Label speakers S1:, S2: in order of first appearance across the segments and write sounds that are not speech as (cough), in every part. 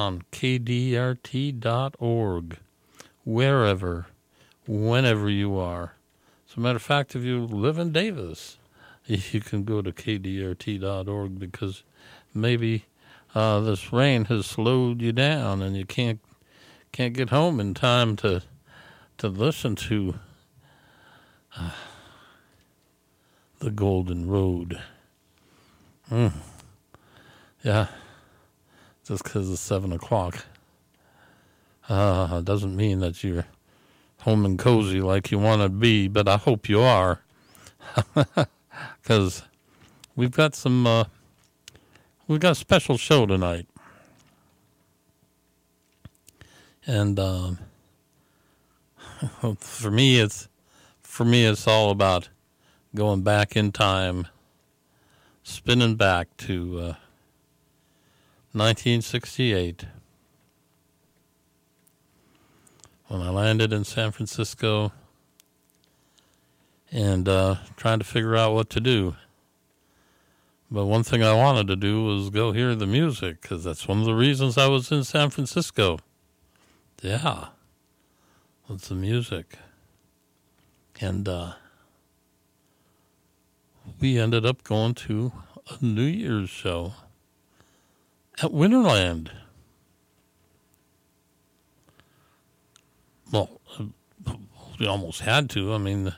S1: on kdrt.org, wherever, whenever you are. As a matter of fact, if you live in Davis, (laughs) you can go to kdrt.org because maybe uh, this rain has slowed you down and you can't can't get home in time to to listen to uh, the Golden Road. Mm. Yeah, just because it's seven o'clock. Uh, doesn't mean that you're home and cozy like you want to be, but I hope you are, (laughs) because we've got some uh, we've got a special show tonight, and um, (laughs) for me, it's for me it's all about going back in time, spinning back to uh, 1968 when I landed in San Francisco and uh, trying to figure out what to do. But one thing I wanted to do was go hear the music because that's one of the reasons I was in San Francisco. Yeah, it's the music. And uh, we ended up going to a New Year's show at Winterland. Well, we almost had to. I mean,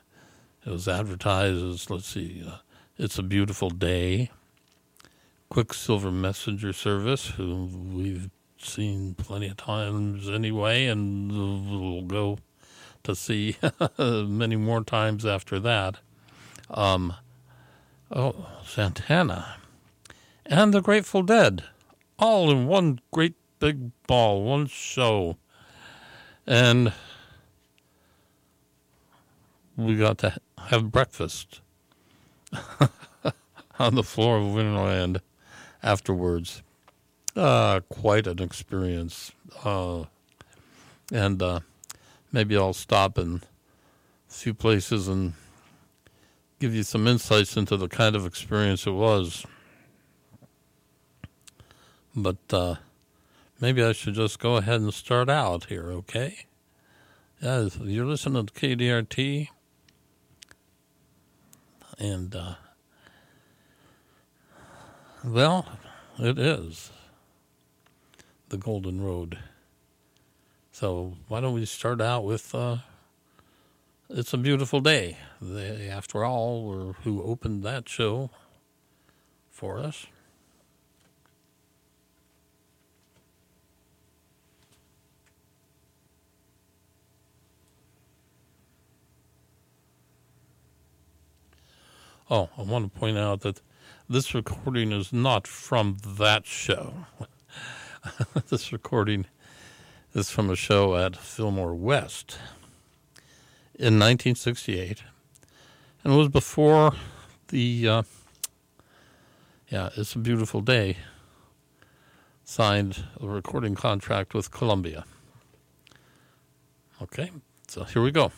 S1: it was advertised as, let's see, uh, it's a beautiful day. Quicksilver Messenger Service, who we've seen plenty of times anyway, and we'll go to see (laughs) many more times after that. Um, oh, Santana and the Grateful Dead, all in one great big ball, one show. And we got to have breakfast (laughs) on the floor of Winterland afterwards. Uh, quite an experience. Uh, and uh, maybe I'll stop in a few places and give you some insights into the kind of experience it was. But uh, maybe I should just go ahead and start out here, okay? Yeah, you're listening to KDRT. And, uh, well, it is the Golden Road. So why don't we start out with uh, It's a Beautiful Day. They, after all, were who opened that show for us. Oh, I want to point out that this recording is not from that show. (laughs) this recording is from a show at Fillmore West in 1968 and it was before the uh, yeah it's a beautiful day signed a recording contract with columbia. Okay so here we go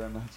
S2: Thank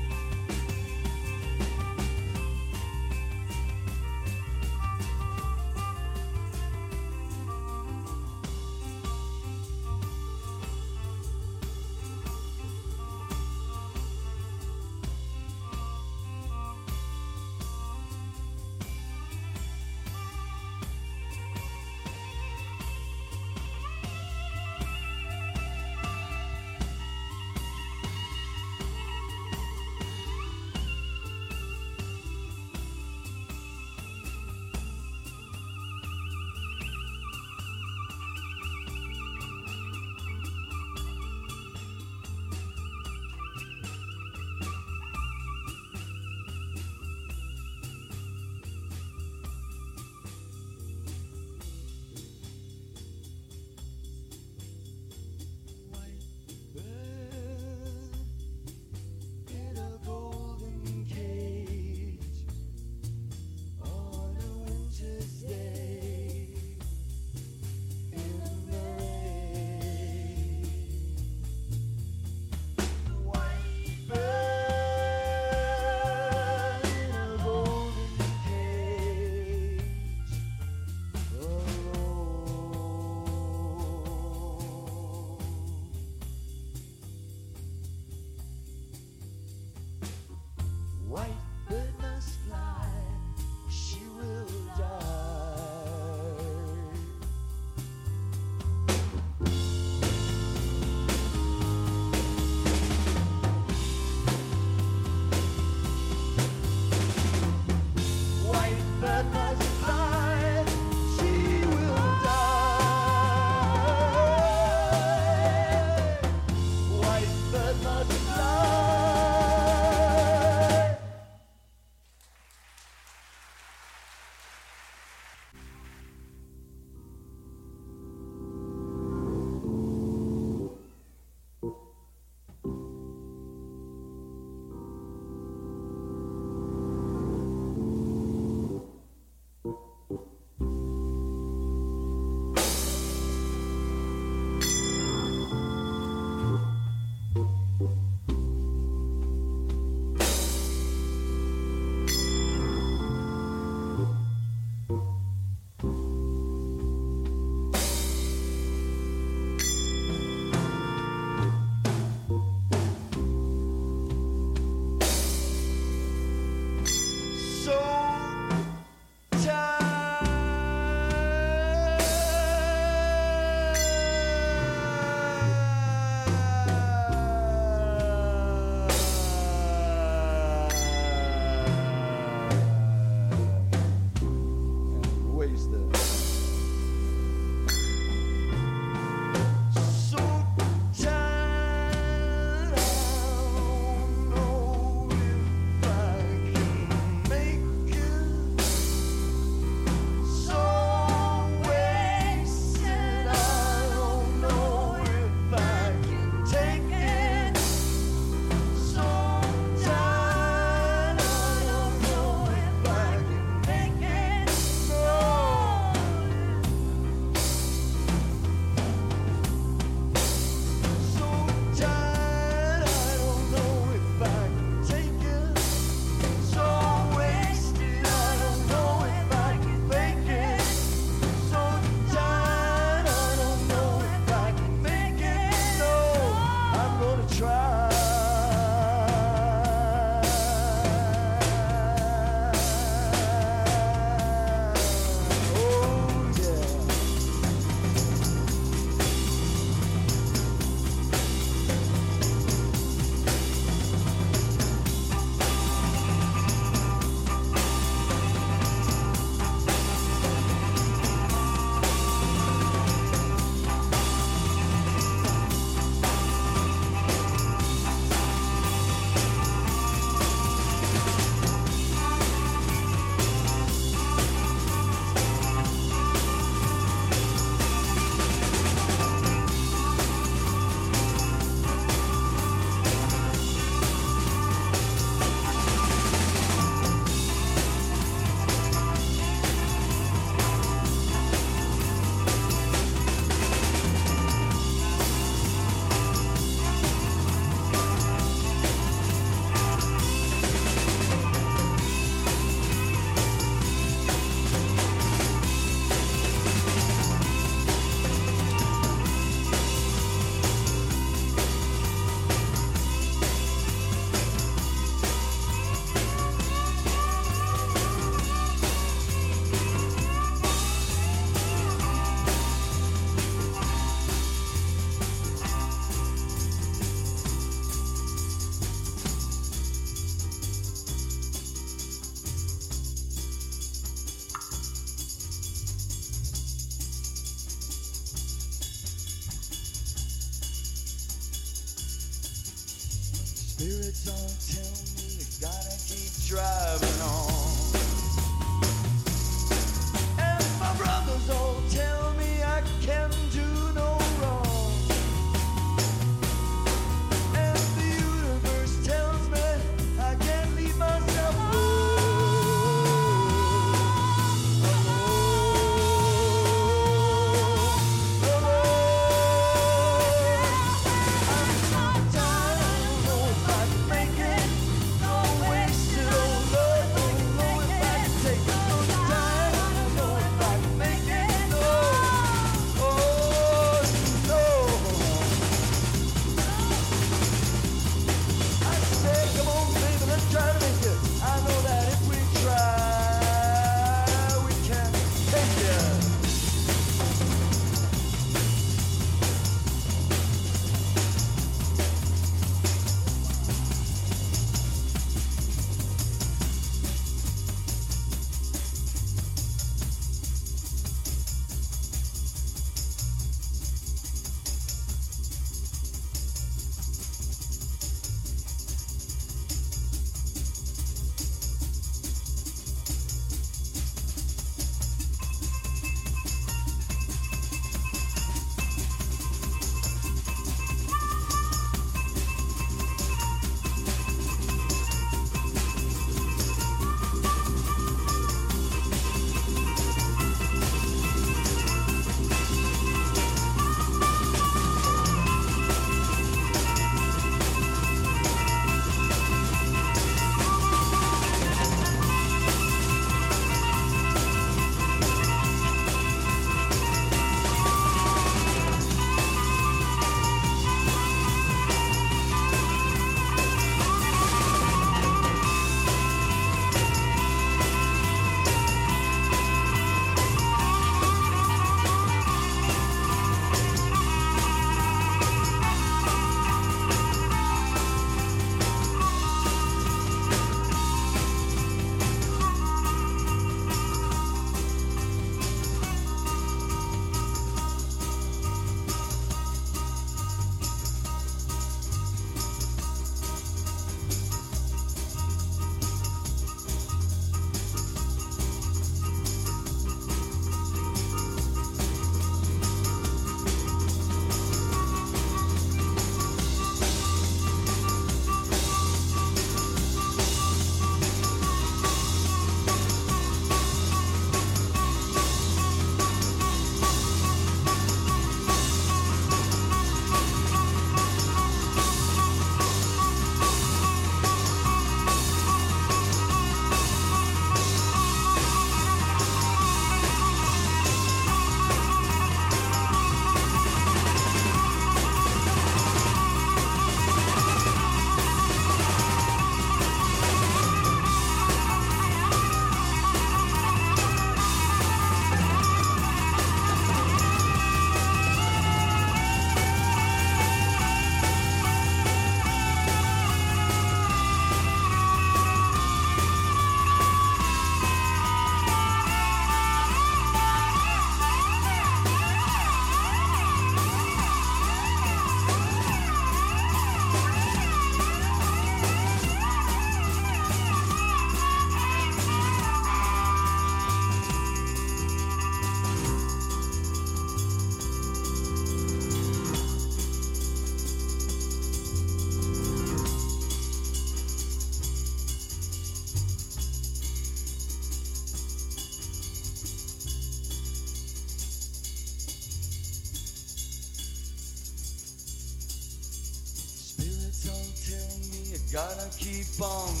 S2: gotta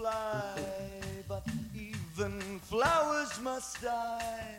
S2: fly, but even flowers must die.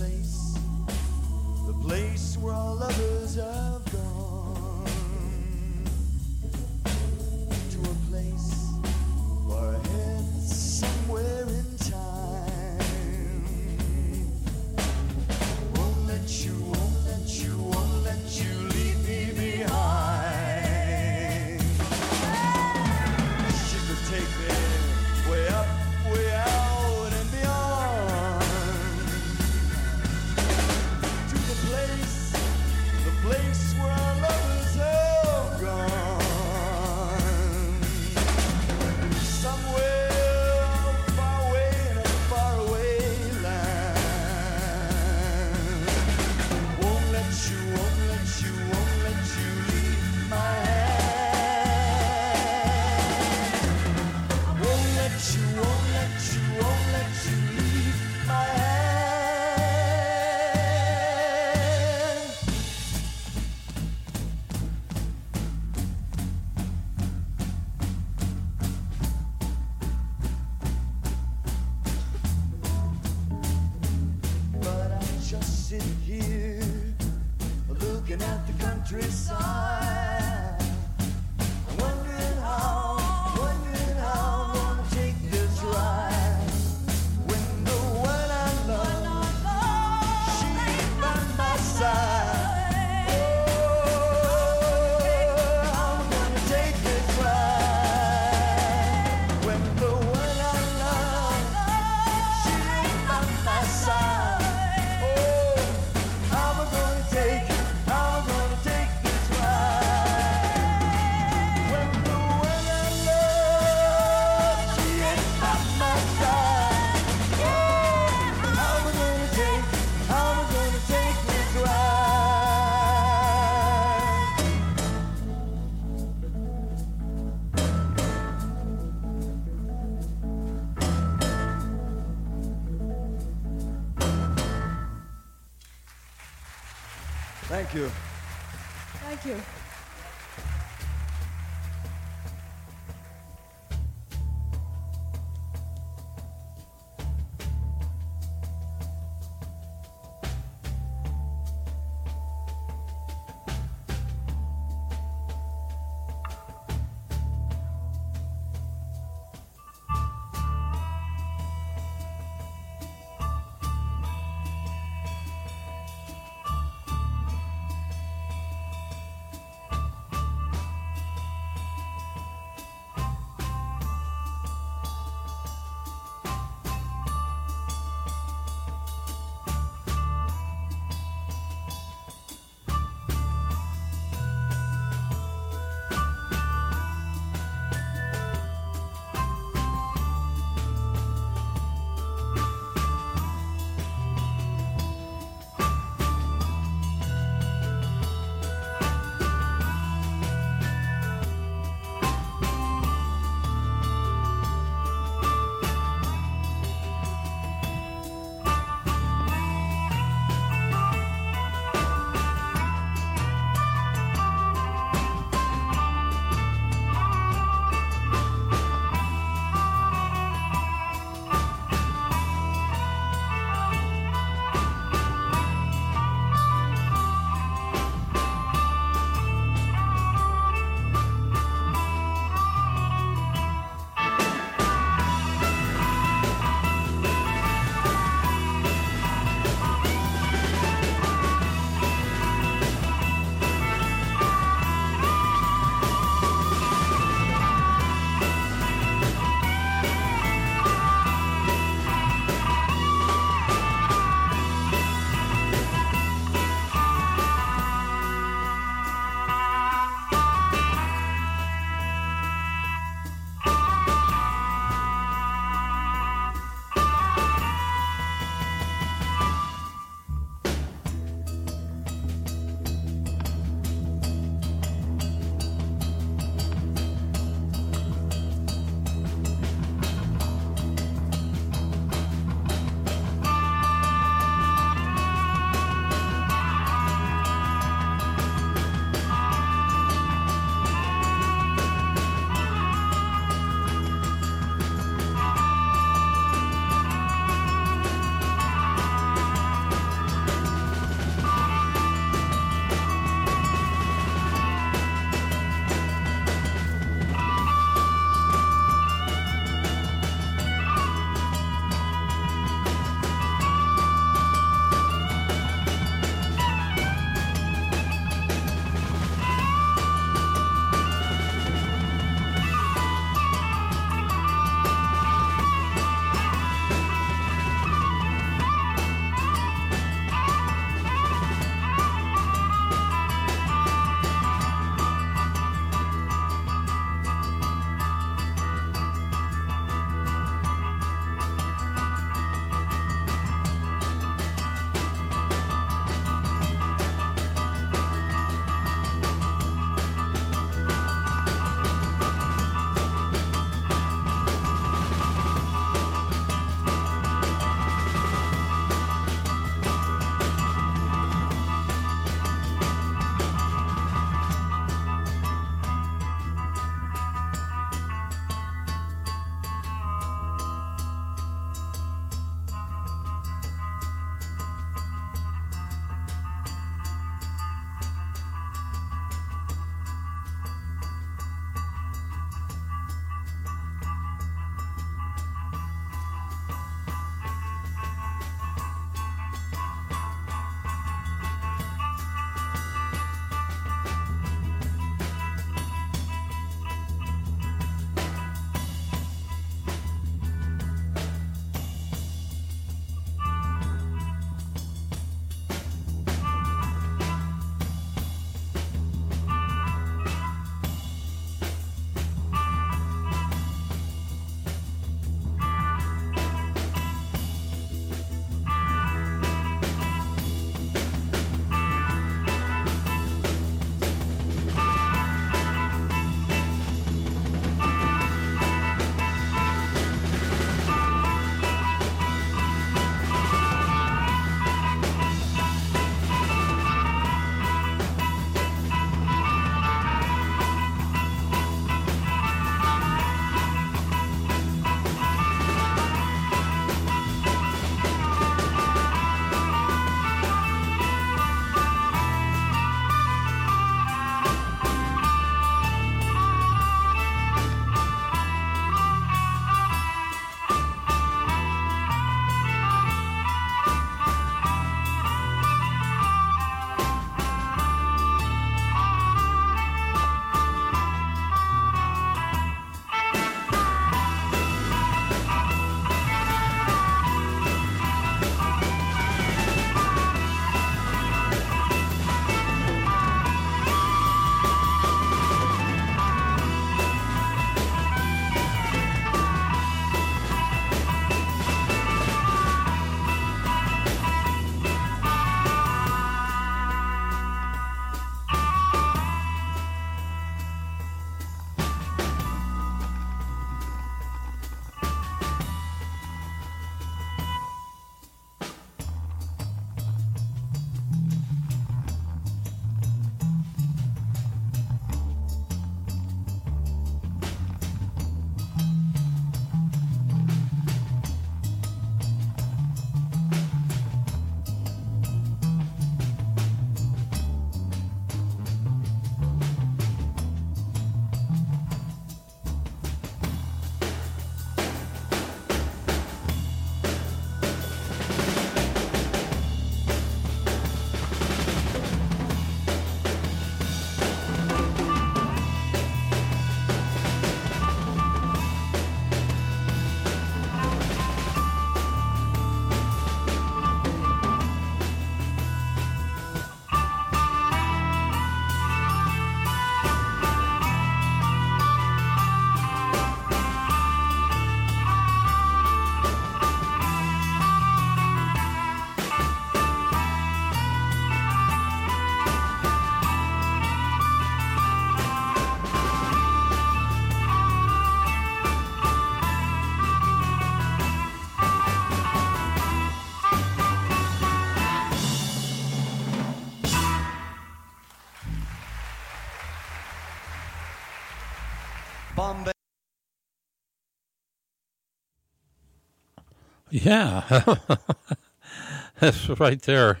S1: Yeah, (laughs) that's right there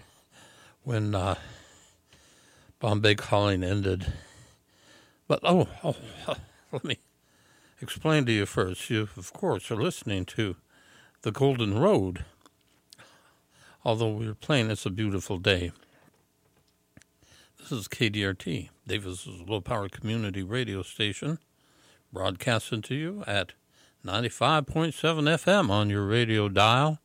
S1: when uh, Bombay Calling ended. But oh, oh, let me explain to you first. You, of course, are listening to the Golden Road. Although we are playing It's a Beautiful Day. This is KDRT, Davis's low power community radio station, broadcasting to you at 95.7 FM on your radio dial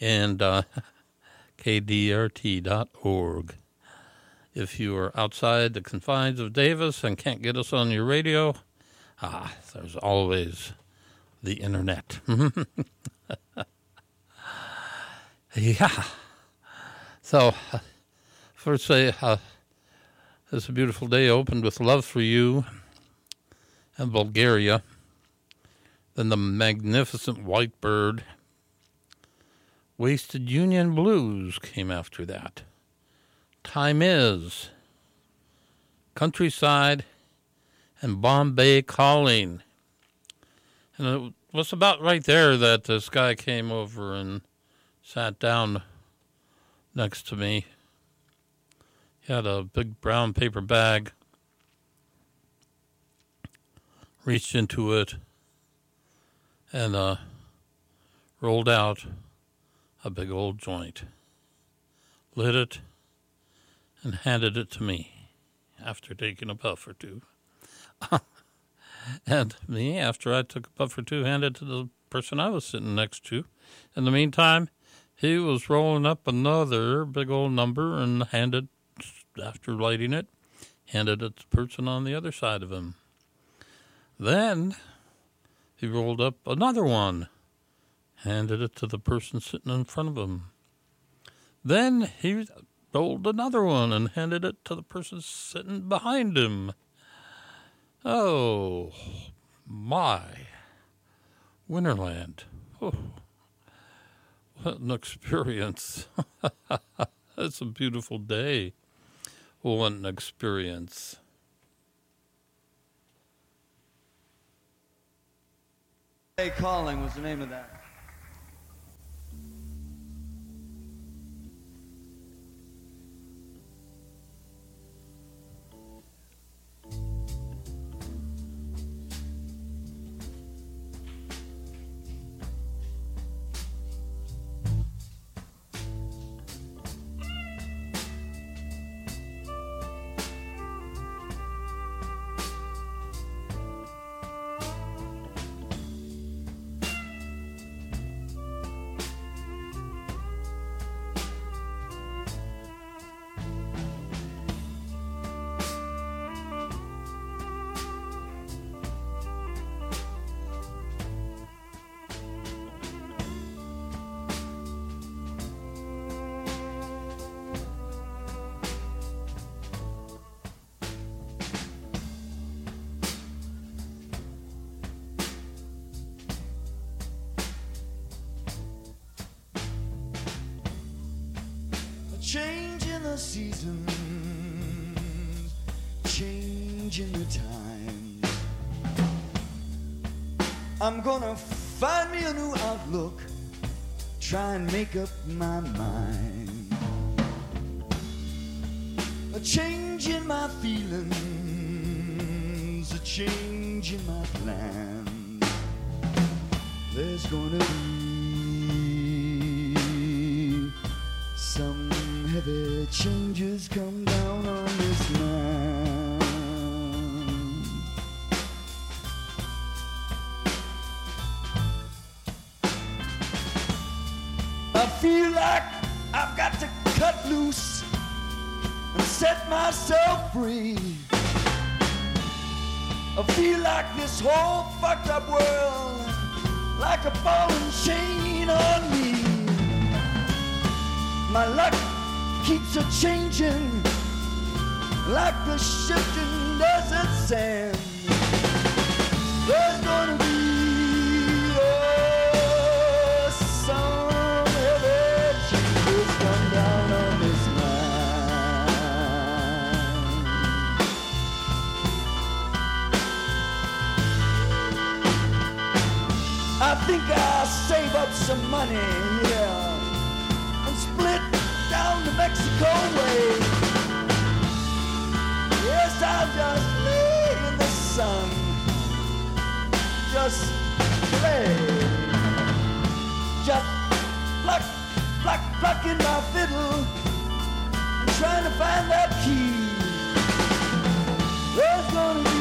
S1: and uh, (laughs) kdrt.org. If you are outside the confines of Davis and can't get us on your radio, ah, there's always the internet. (laughs) yeah. So, first say, uh, it's a beautiful day opened with love for you and Bulgaria. Then the magnificent white bird. Wasted Union Blues came after that. Time is. Countryside and Bombay Calling. And it was about right there that this guy came over and sat down next to me. He had a big brown paper bag, reached into it, and uh, rolled out a big old joint, lit it, and handed it to me after taking a puff or two. (laughs) and me, after I took a puff or two, handed it to the person I was sitting next to. In the meantime, he was rolling up another big old number and handed, after lighting it, handed it to the person on the other side of him. Then he rolled up another one, handed it to the person sitting in front of him. Then he rolled another one and handed it to the person sitting behind him. Oh, my. Winterland. Oh, what an experience. (laughs) it's a beautiful day. What an experience.
S3: Calling was the name of that.
S2: I'm gonna find me a new outlook, try and make up my mind. A change in my feelings, a change in my plans. There's gonna be some heavy changes come down on myself free. I feel like this whole fucked up world like a falling chain on me. My luck keeps a changing like the shifting desert sand. There's gonna be think I'll save up some money, yeah, and split down the Mexico way. Yes, I'll just lay in the sun, just play, just pluck, pluck, plucking my fiddle, and trying to find that key. There's gonna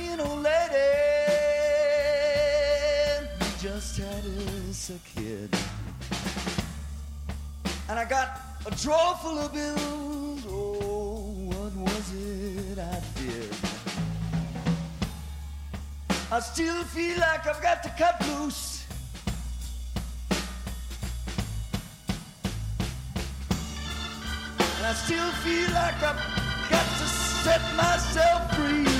S2: I me an old lady, We just had us a kid. And I got a drawer full of bills, oh, what was it I did? I still feel like I've got to cut loose. And I still feel like I've got to set myself free.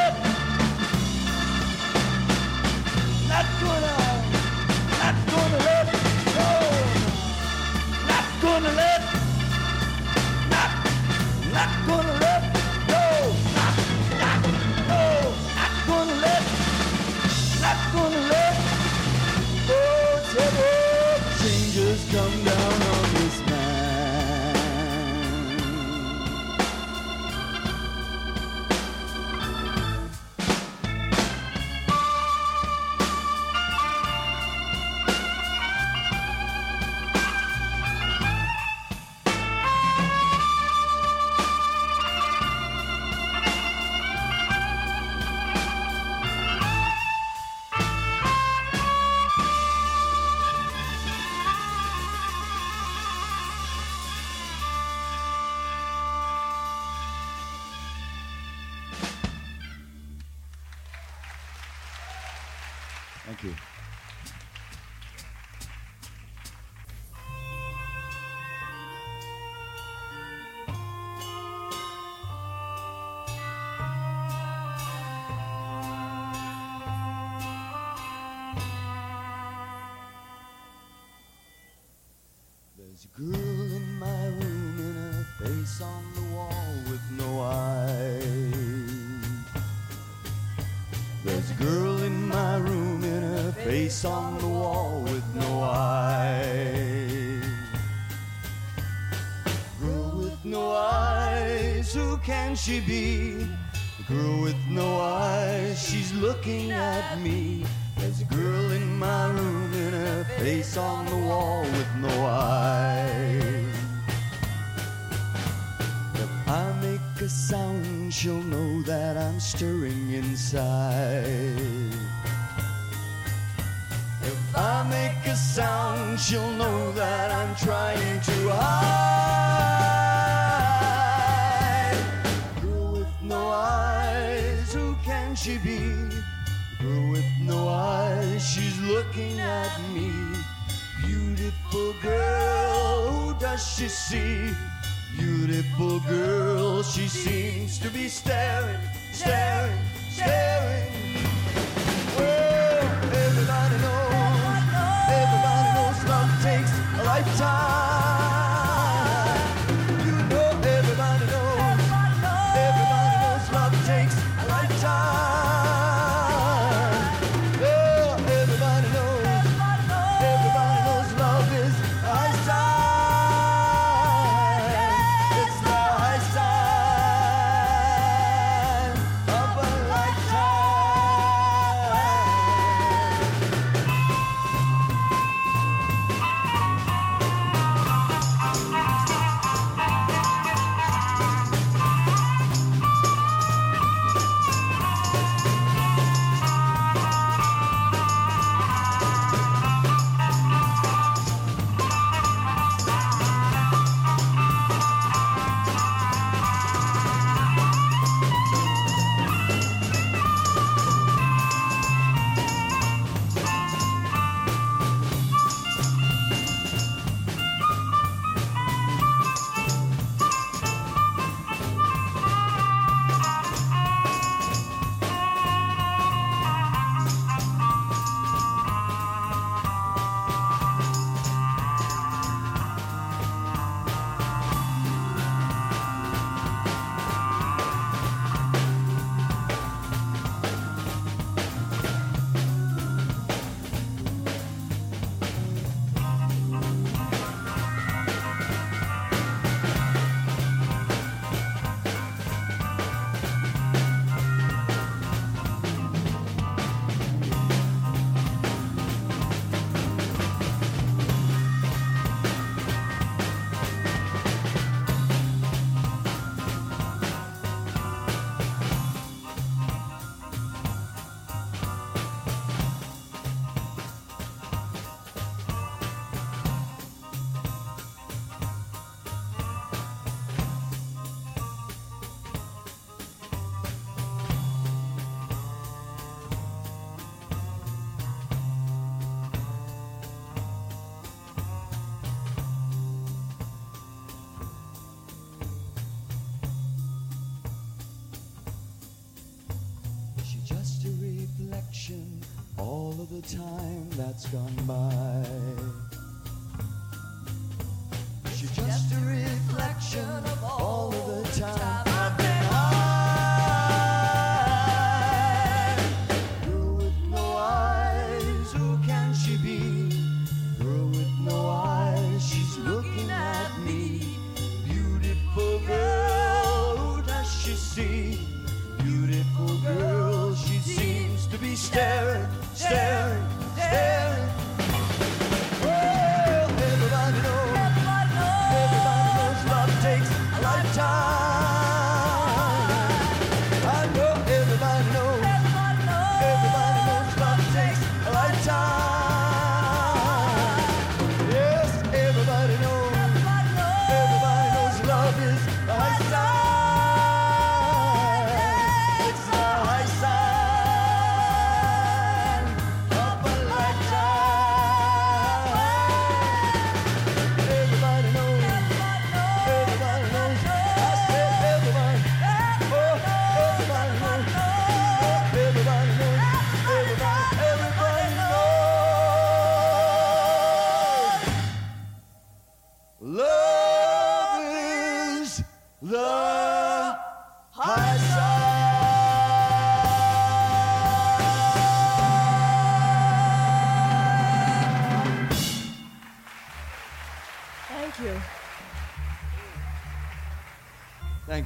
S2: can she be? The girl with no eyes, she's looking at me. There's a girl in my room and her face on the wall with no eyes. If I make a sound, she'll know that I'm stirring inside. If I make a sound, she'll know that I'm trying to hide. she be? Girl with no eyes, she's looking at me. Beautiful girl, who does she see? Beautiful girl, she seems to be staring, staring, staring.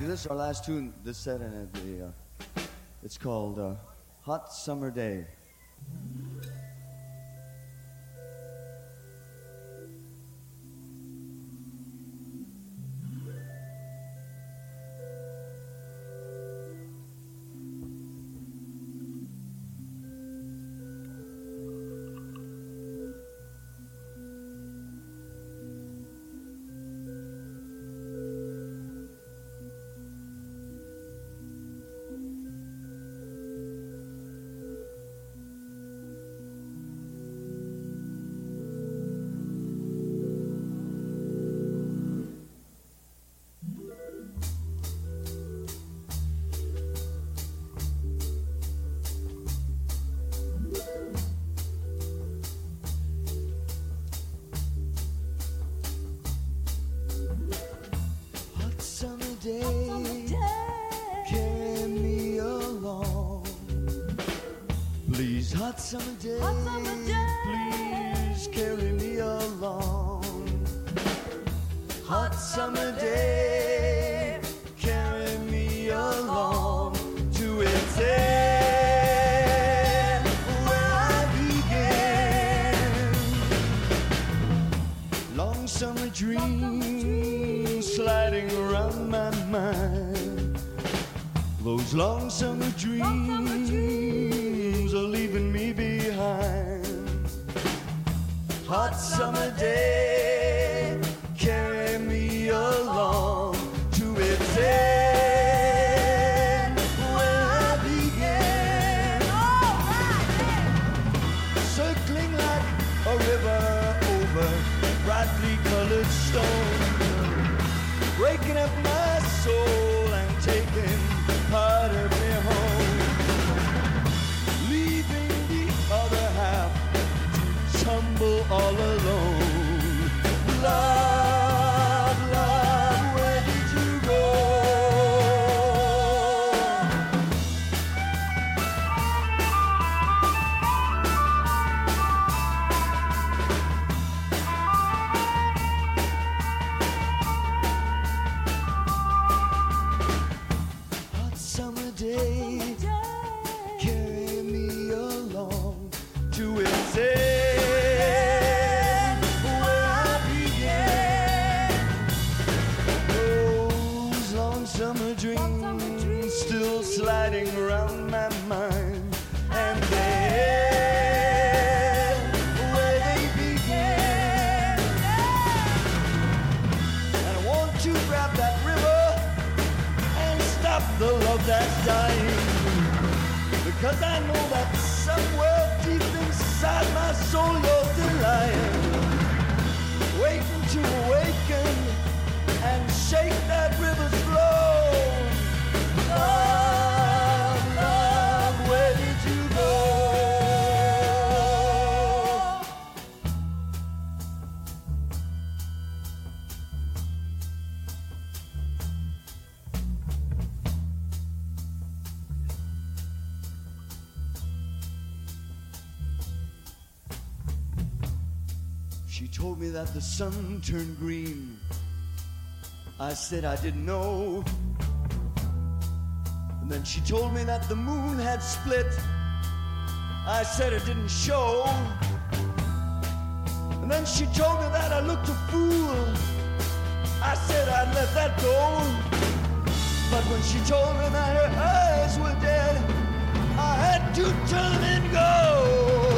S2: This is our last tune this set, and uh, it's called uh, Hot Summer Day. Still sliding around my mind, and there, where they began. And I want to grab that river and stop the love that's dying. Because I know that somewhere deep inside my soul you're still. Waiting to awaken and shake that river's that the sun turned green. I said I didn't know. And then she told me that the moon had split. I said it didn't show. And then she told me that I looked a fool. I said I'd let that go. But when she told me that her eyes were dead, I had to turn and go.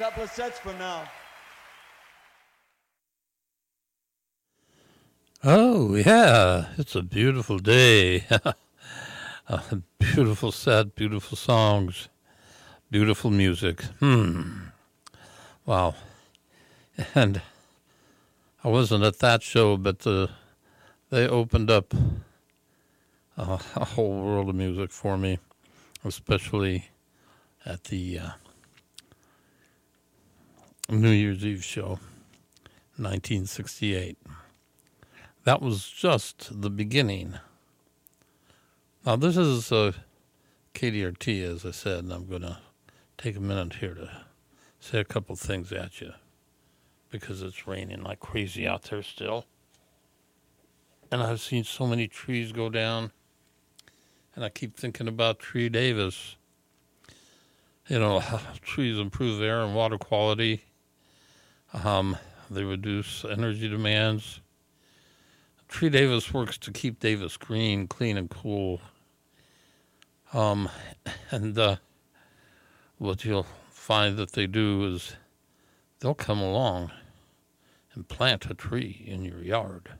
S4: Couple of sets from now.
S1: Oh, yeah. It's a beautiful day. (laughs) beautiful set, beautiful songs, beautiful music. Hmm. Wow. And I wasn't at that show, but uh, they opened up uh, a whole world of music for me, especially at the uh, New Year's Eve show, 1968 that was just the beginning. Now, this is uh, KDRT, as I said, and I'm going to take a minute here to say a couple things at you because it's raining like crazy out there still. And I've seen so many trees go down, and I keep thinking about Tree Davis. You know, (laughs) trees improve air and water quality, um, they reduce energy demands Tree Davis works to keep Davis green, clean, and cool. Um, (laughs) and uh, what you'll find that they do is they'll come along and plant a tree in your yard.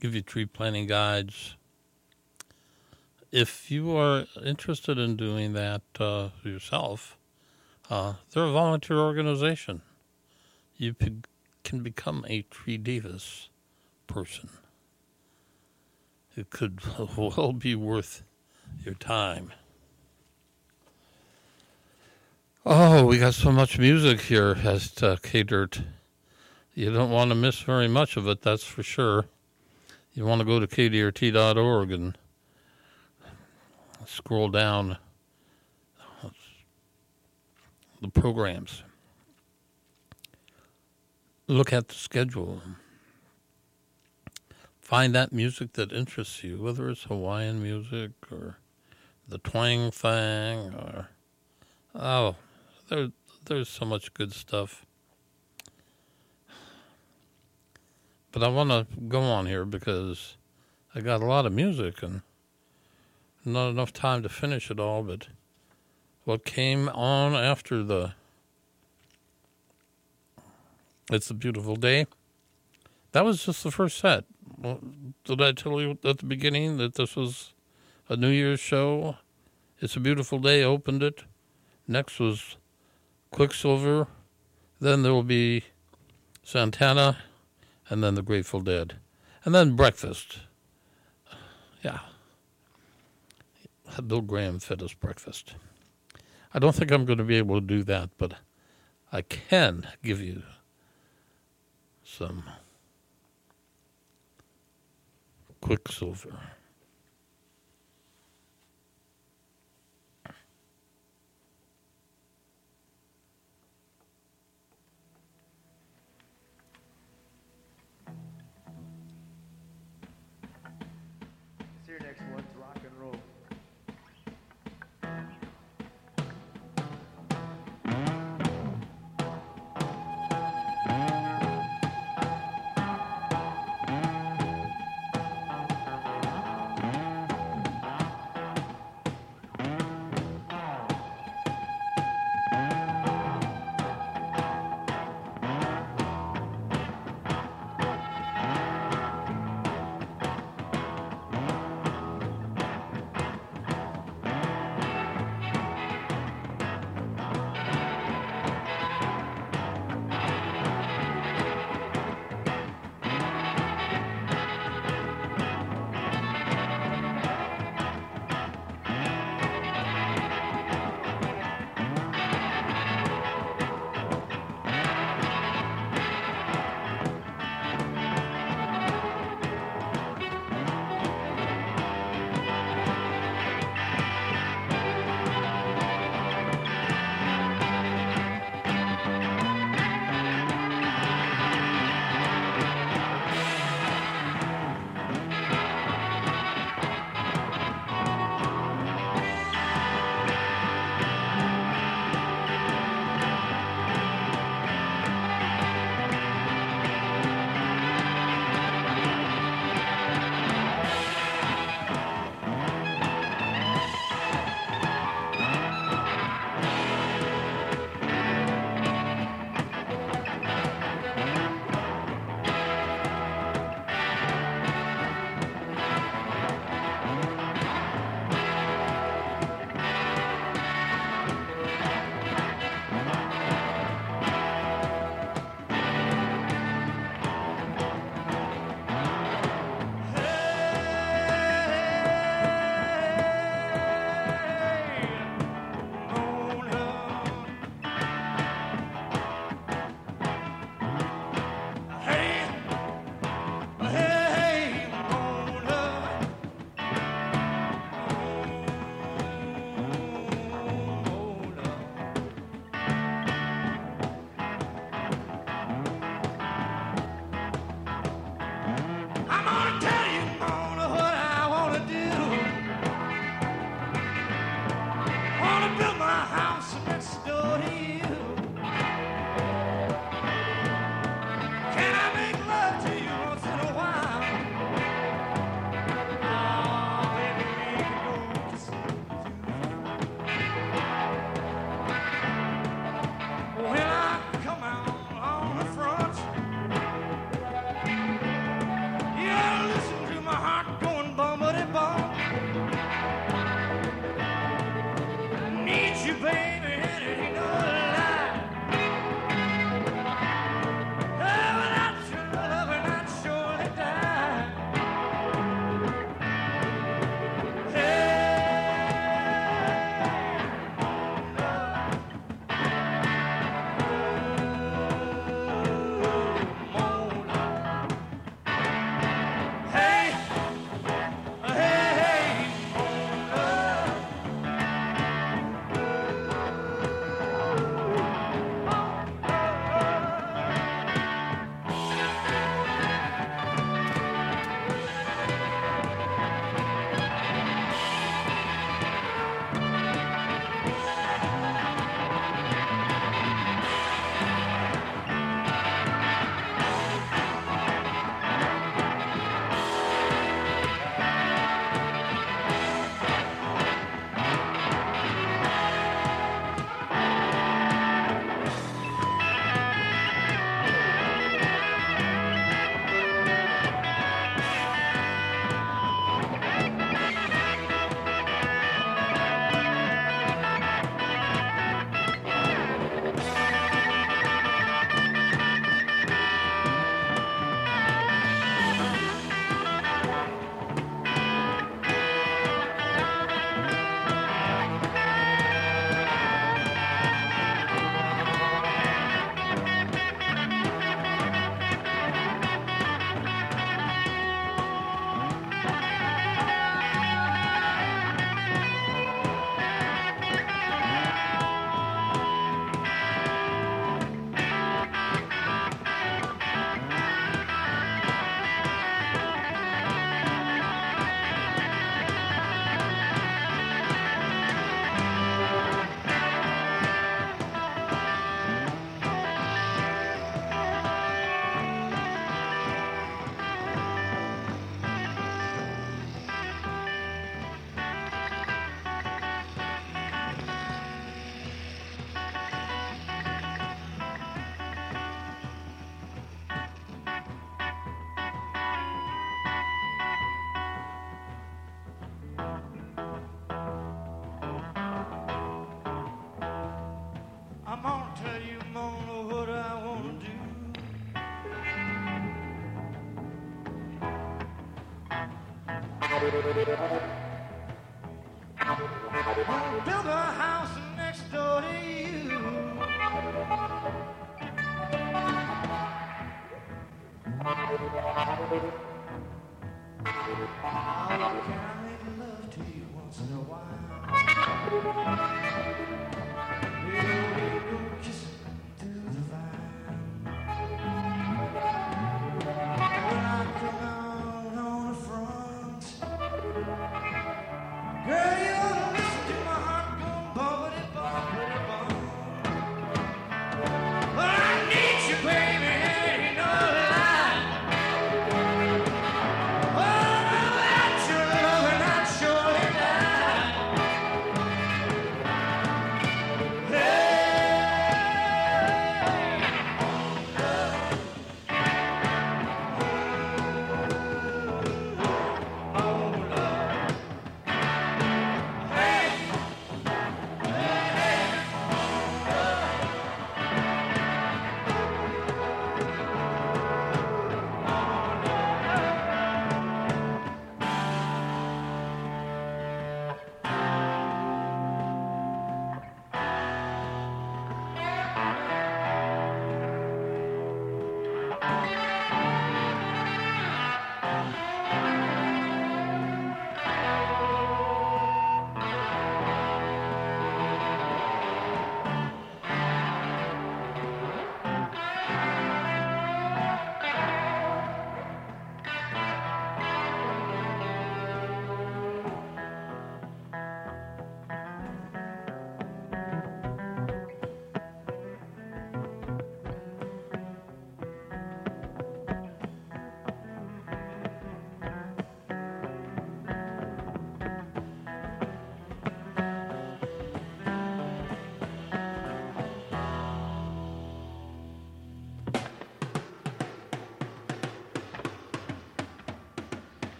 S1: Give you tree planting guides. If you are interested in doing that uh, yourself, uh, they're a volunteer organization you can become a Tree Davis person. It could (laughs) well be worth your time. Oh, we got so much music here at uh, K-Dirt. You don't want to miss very much of it, that's for sure. You want to go to kdrt.org and scroll down the programs look at the schedule. Find that music that interests you, whether it's Hawaiian music or the twang thing or oh, there there's so much good stuff. But I want to go on here because I got a lot of music and not enough time to finish it all. But what came on after the it's a beautiful day. That was just the first set. Did I tell you at the beginning that this was a New Year's show? It's a beautiful day. Opened it. Next was Quicksilver. Then there will be Santana, and then the Grateful Dead, and then breakfast. Yeah, Bill Graham fed us breakfast. I don't think I'm going to be able to do that, but I can give you some quicksilver.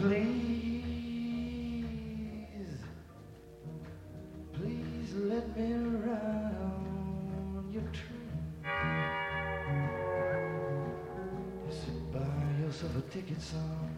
S2: Please, please let me ride on your train? You said, buy yourself a ticket, son.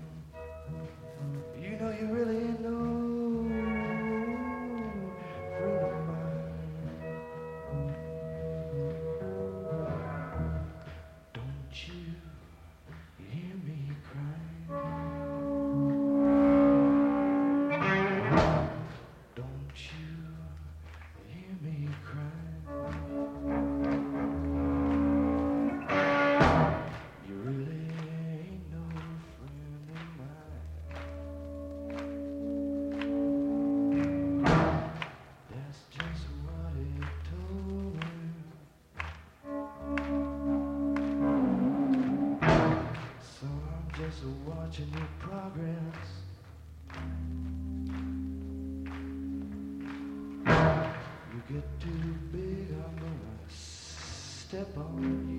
S2: Step on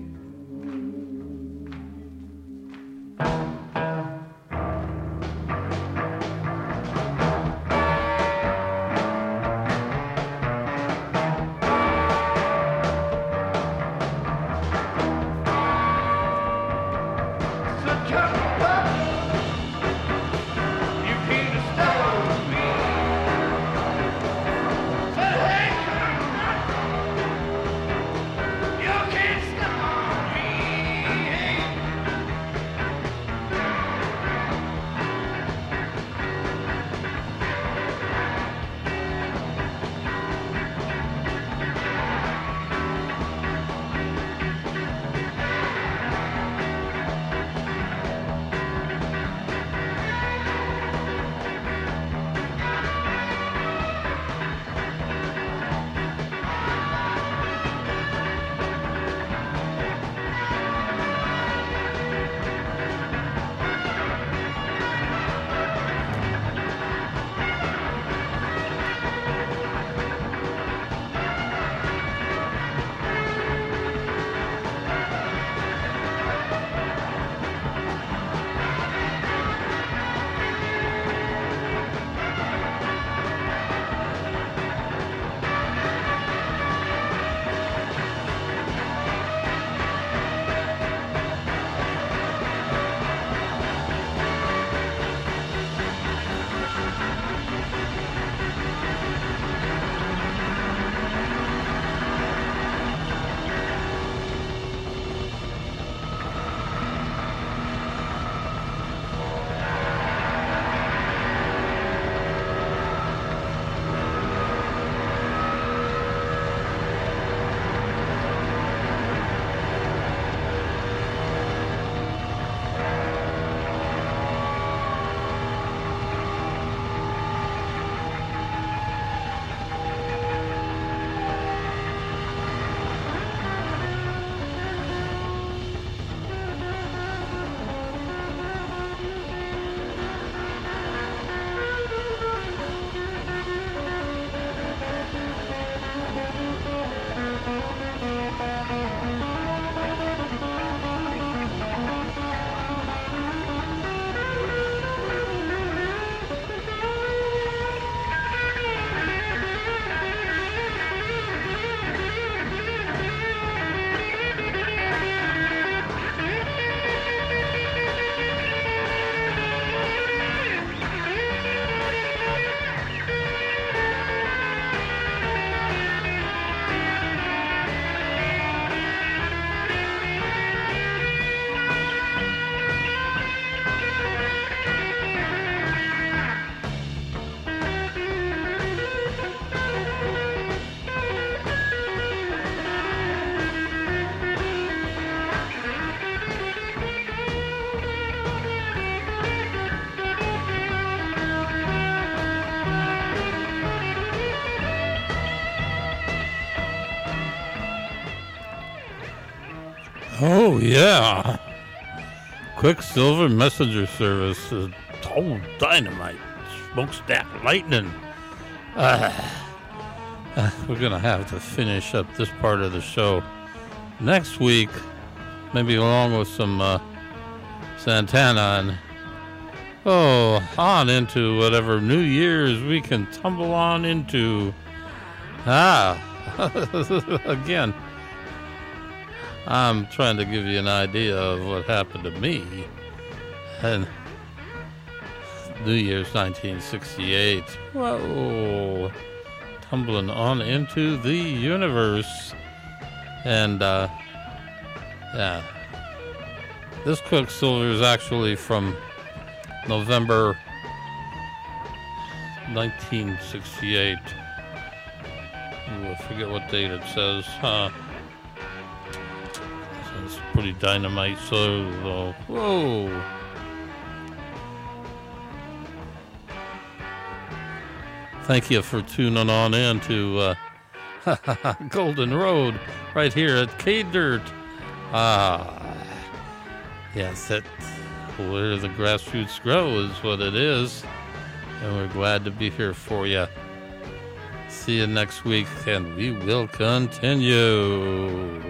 S1: yeah. Quicksilver messenger service is total dynamite. Smokestack lightning. Uh, uh, we're gonna have to finish up this part of the show next week, maybe along with some uh, Santana and Oh, on into whatever New Year's we can tumble on into. Ah, (laughs) again, I'm trying to give you an idea of what happened to me. And New Year's 1968. Whoa. Tumbling on into the universe. And, uh, yeah. This Quicksilver is actually from November 1968. Ooh, I forget what date it says. Huh. It's pretty dynamite, so. Whoa. Thank you for tuning on in to uh, (laughs) Golden Road right here at K Dirt. Ah, yes, that where the grassroots grow is what it is, and we're glad to be here for you. See you next week, and we will continue.